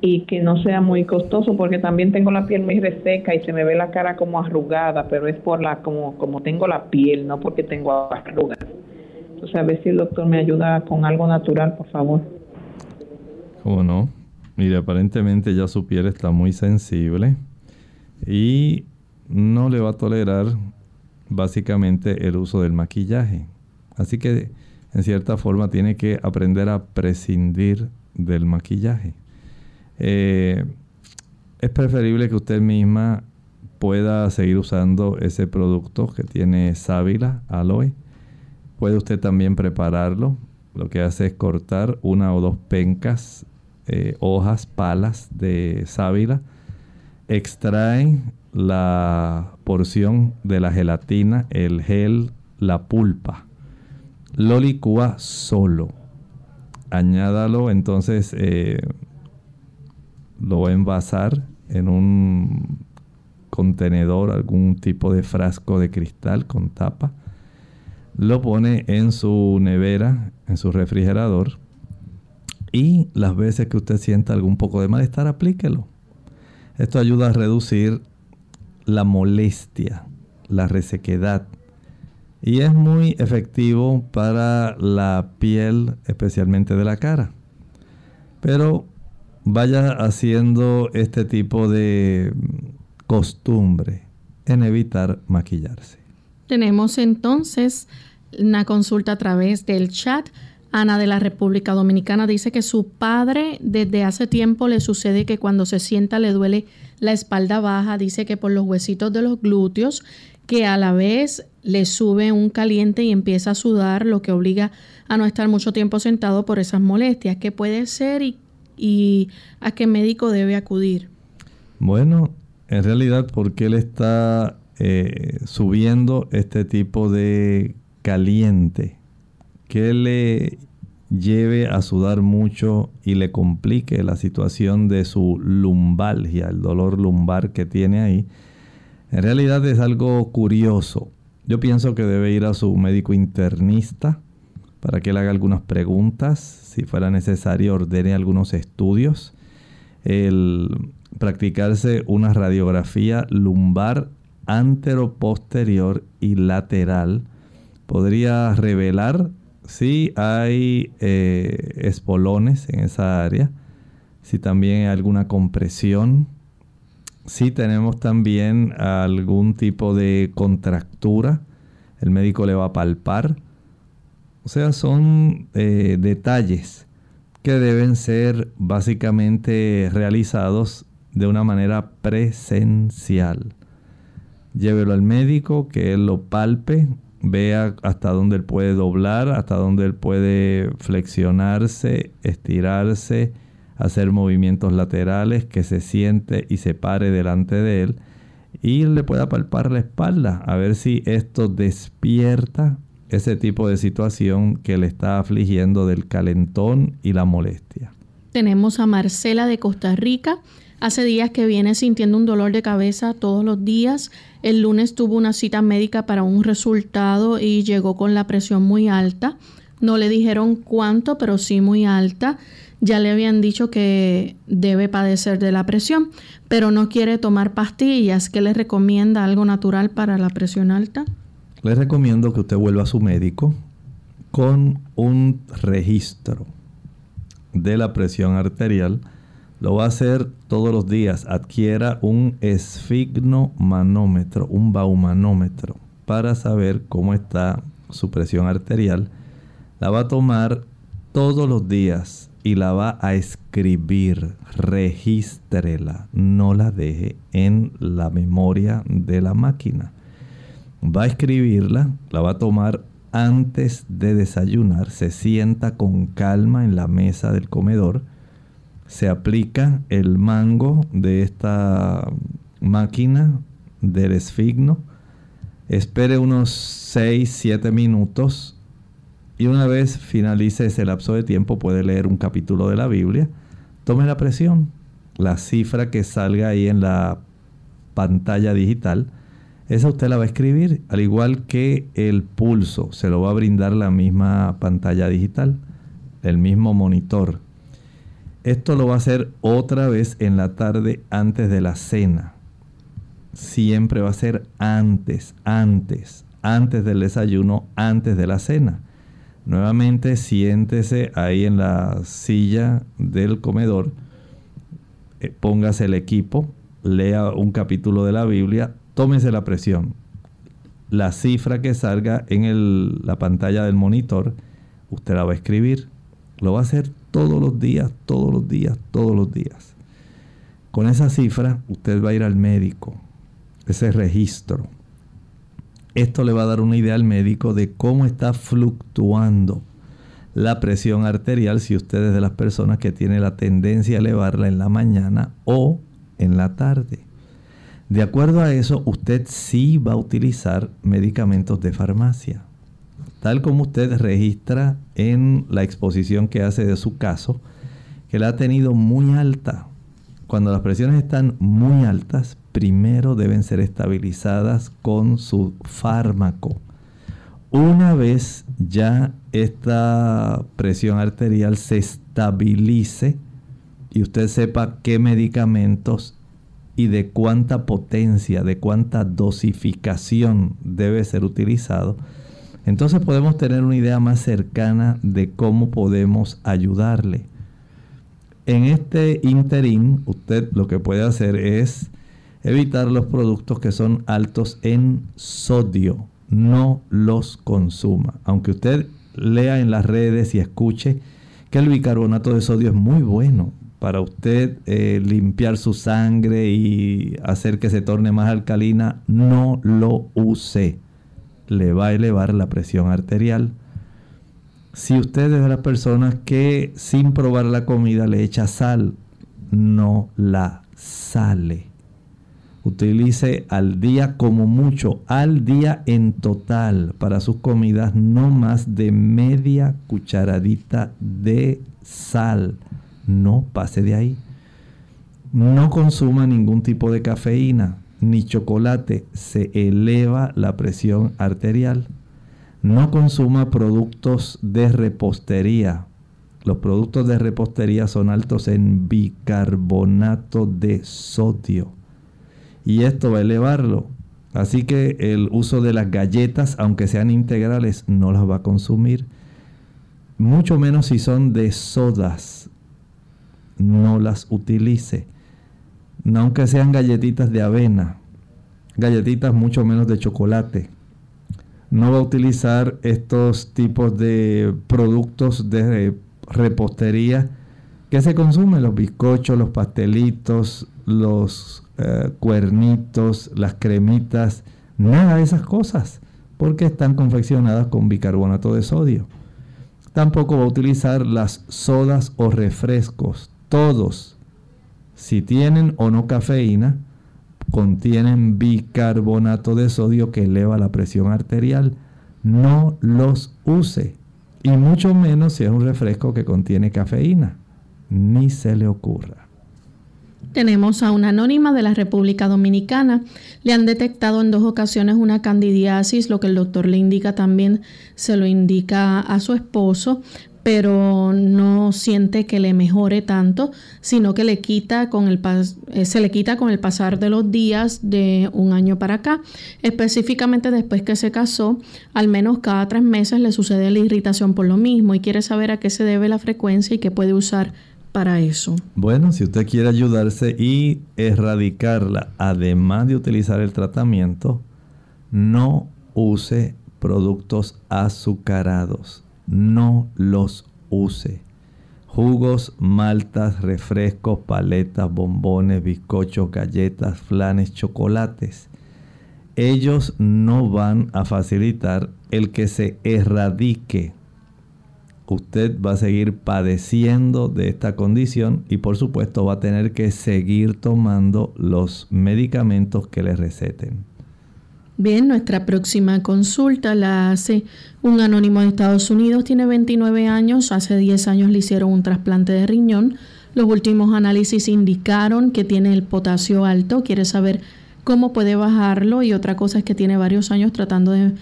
y que no sea muy costoso porque también tengo la piel muy reseca y se me ve la cara como arrugada, pero es por la como como tengo la piel, no porque tengo arrugas. Entonces, a ver si el doctor me ayuda con algo natural, por favor. ¿Cómo no? Mire, aparentemente ya su piel está muy sensible y no le va a tolerar básicamente el uso del maquillaje. Así que en cierta forma tiene que aprender a prescindir del maquillaje. Eh, es preferible que usted misma pueda seguir usando ese producto que tiene sábila, aloe, Puede usted también prepararlo. Lo que hace es cortar una o dos pencas, eh, hojas, palas de sábila. Extrae la porción de la gelatina, el gel, la pulpa. Lo licúa solo. Añádalo entonces, eh, lo va a envasar en un contenedor, algún tipo de frasco de cristal con tapa lo pone en su nevera, en su refrigerador. Y las veces que usted sienta algún poco de malestar, aplíquelo. Esto ayuda a reducir la molestia, la resequedad. Y es muy efectivo para la piel, especialmente de la cara. Pero vaya haciendo este tipo de costumbre en evitar maquillarse. Tenemos entonces una consulta a través del chat. Ana de la República Dominicana dice que su padre desde hace tiempo le sucede que cuando se sienta le duele la espalda baja, dice que por los huesitos de los glúteos, que a la vez le sube un caliente y empieza a sudar, lo que obliga a no estar mucho tiempo sentado por esas molestias. ¿Qué puede ser y, y a qué médico debe acudir? Bueno, en realidad porque él está eh, subiendo este tipo de caliente que le lleve a sudar mucho y le complique la situación de su lumbalgia, el dolor lumbar que tiene ahí, en realidad es algo curioso. Yo pienso que debe ir a su médico internista para que le haga algunas preguntas, si fuera necesario ordene algunos estudios, el practicarse una radiografía lumbar antero, posterior y lateral podría revelar si hay eh, espolones en esa área, si también hay alguna compresión, si tenemos también algún tipo de contractura, el médico le va a palpar. O sea, son eh, detalles que deben ser básicamente realizados de una manera presencial llévelo al médico, que él lo palpe, vea hasta dónde él puede doblar, hasta dónde él puede flexionarse, estirarse, hacer movimientos laterales, que se siente y se pare delante de él y le pueda palpar la espalda a ver si esto despierta ese tipo de situación que le está afligiendo del calentón y la molestia. Tenemos a Marcela de Costa Rica. Hace días que viene sintiendo un dolor de cabeza todos los días. El lunes tuvo una cita médica para un resultado y llegó con la presión muy alta. No le dijeron cuánto, pero sí muy alta. Ya le habían dicho que debe padecer de la presión, pero no quiere tomar pastillas. ¿Qué le recomienda algo natural para la presión alta? Le recomiendo que usted vuelva a su médico con un registro de la presión arterial. Lo va a hacer todos los días. Adquiera un esfignomanómetro, un baumanómetro, para saber cómo está su presión arterial. La va a tomar todos los días y la va a escribir. Regístrela. No la deje en la memoria de la máquina. Va a escribirla, la va a tomar antes de desayunar, se sienta con calma en la mesa del comedor, se aplica el mango de esta máquina del esfigno, espere unos 6-7 minutos y una vez finalice ese lapso de tiempo puede leer un capítulo de la Biblia, tome la presión, la cifra que salga ahí en la pantalla digital, esa usted la va a escribir, al igual que el pulso, se lo va a brindar la misma pantalla digital, el mismo monitor. Esto lo va a hacer otra vez en la tarde antes de la cena. Siempre va a ser antes, antes, antes del desayuno, antes de la cena. Nuevamente siéntese ahí en la silla del comedor, eh, póngase el equipo, lea un capítulo de la Biblia, tómese la presión. La cifra que salga en la pantalla del monitor, usted la va a escribir. Lo va a hacer todos los días, todos los días, todos los días. Con esa cifra, usted va a ir al médico. Ese registro. Esto le va a dar una idea al médico de cómo está fluctuando la presión arterial si usted es de las personas que tiene la tendencia a elevarla en la mañana o en la tarde. De acuerdo a eso, usted sí va a utilizar medicamentos de farmacia. Tal como usted registra en la exposición que hace de su caso, que la ha tenido muy alta. Cuando las presiones están muy altas, primero deben ser estabilizadas con su fármaco. Una vez ya esta presión arterial se estabilice y usted sepa qué medicamentos y de cuánta potencia, de cuánta dosificación debe ser utilizado, entonces podemos tener una idea más cercana de cómo podemos ayudarle. En este interín, usted lo que puede hacer es evitar los productos que son altos en sodio. No los consuma. Aunque usted lea en las redes y escuche que el bicarbonato de sodio es muy bueno para usted eh, limpiar su sangre y hacer que se torne más alcalina, no lo use. Le va a elevar la presión arterial. Si usted es de las personas que sin probar la comida le echa sal, no la sale. Utilice al día como mucho, al día en total para sus comidas no más de media cucharadita de sal no pase de ahí. No consuma ningún tipo de cafeína ni chocolate, se eleva la presión arterial. No consuma productos de repostería. Los productos de repostería son altos en bicarbonato de sodio. Y esto va a elevarlo. Así que el uso de las galletas, aunque sean integrales, no las va a consumir. Mucho menos si son de sodas no las utilice. Aunque sean galletitas de avena, galletitas mucho menos de chocolate. No va a utilizar estos tipos de productos de repostería que se consumen, los bizcochos, los pastelitos, los eh, cuernitos, las cremitas, nada de esas cosas, porque están confeccionadas con bicarbonato de sodio. Tampoco va a utilizar las sodas o refrescos todos, si tienen o no cafeína, contienen bicarbonato de sodio que eleva la presión arterial. no los use. Y mucho menos si es un refresco que contiene cafeína. Ni se le ocurra. Tenemos a una anónima de la República Dominicana. Le han detectado en dos ocasiones una candidiasis, lo que el doctor le indica también se lo indica a su esposo, pero no siente que le mejore tanto, sino que le quita con el eh, se le quita con el pasar de los días de un año para acá. Específicamente después que se casó, al menos cada tres meses le sucede la irritación por lo mismo y quiere saber a qué se debe la frecuencia y qué puede usar para eso. Bueno, si usted quiere ayudarse y erradicarla, además de utilizar el tratamiento, no use productos azucarados no los use. Jugos, maltas, refrescos, paletas, bombones, bizcochos, galletas, flanes, chocolates. Ellos no van a facilitar el que se erradique. Usted va a seguir padeciendo de esta condición y por supuesto va a tener que seguir tomando los medicamentos que le receten. Bien, nuestra próxima consulta la hace un anónimo de Estados Unidos, tiene 29 años, hace 10 años le hicieron un trasplante de riñón. Los últimos análisis indicaron que tiene el potasio alto, quiere saber cómo puede bajarlo y otra cosa es que tiene varios años tratando de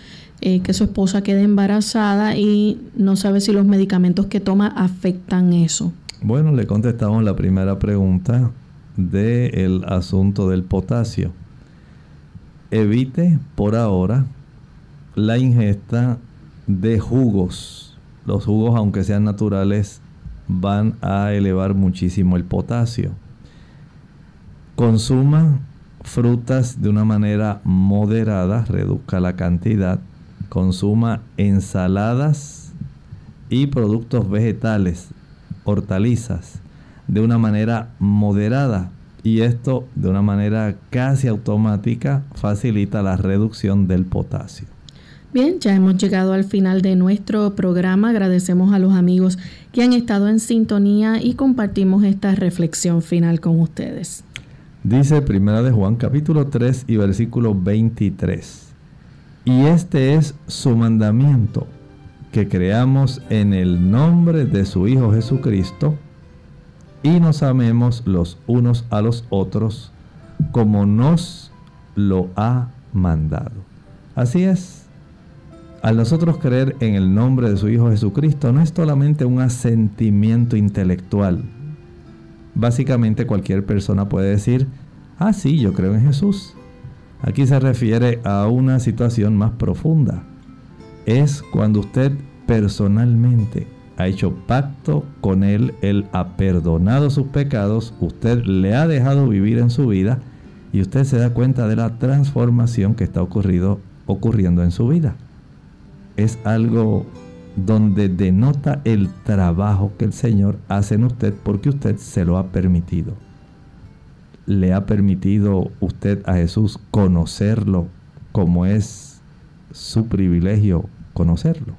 eh, que su esposa quede embarazada y no sabe si los medicamentos que toma afectan eso. Bueno, le contestamos la primera pregunta del asunto del potasio evite por ahora la ingesta de jugos. Los jugos, aunque sean naturales, van a elevar muchísimo el potasio. Consuma frutas de una manera moderada, reduzca la cantidad. Consuma ensaladas y productos vegetales, hortalizas, de una manera moderada y esto de una manera casi automática facilita la reducción del potasio. Bien, ya hemos llegado al final de nuestro programa. Agradecemos a los amigos que han estado en sintonía y compartimos esta reflexión final con ustedes. Dice Primera de Juan capítulo 3 y versículo 23. Y este es su mandamiento, que creamos en el nombre de su Hijo Jesucristo y nos amemos los unos a los otros como nos lo ha mandado. Así es. Al nosotros creer en el nombre de su Hijo Jesucristo no es solamente un asentimiento intelectual. Básicamente cualquier persona puede decir, ah, sí, yo creo en Jesús. Aquí se refiere a una situación más profunda. Es cuando usted personalmente ha hecho pacto con Él, Él ha perdonado sus pecados, usted le ha dejado vivir en su vida y usted se da cuenta de la transformación que está ocurriendo en su vida. Es algo donde denota el trabajo que el Señor hace en usted porque usted se lo ha permitido. Le ha permitido usted a Jesús conocerlo como es su privilegio conocerlo.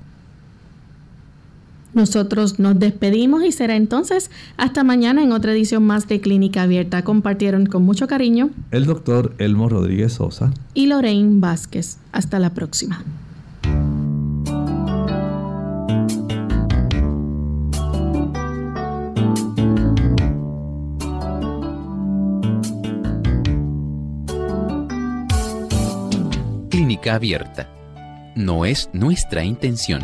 Nosotros nos despedimos y será entonces hasta mañana en otra edición más de Clínica Abierta. Compartieron con mucho cariño el doctor Elmo Rodríguez Sosa y Lorraine Vázquez. Hasta la próxima. Clínica Abierta. No es nuestra intención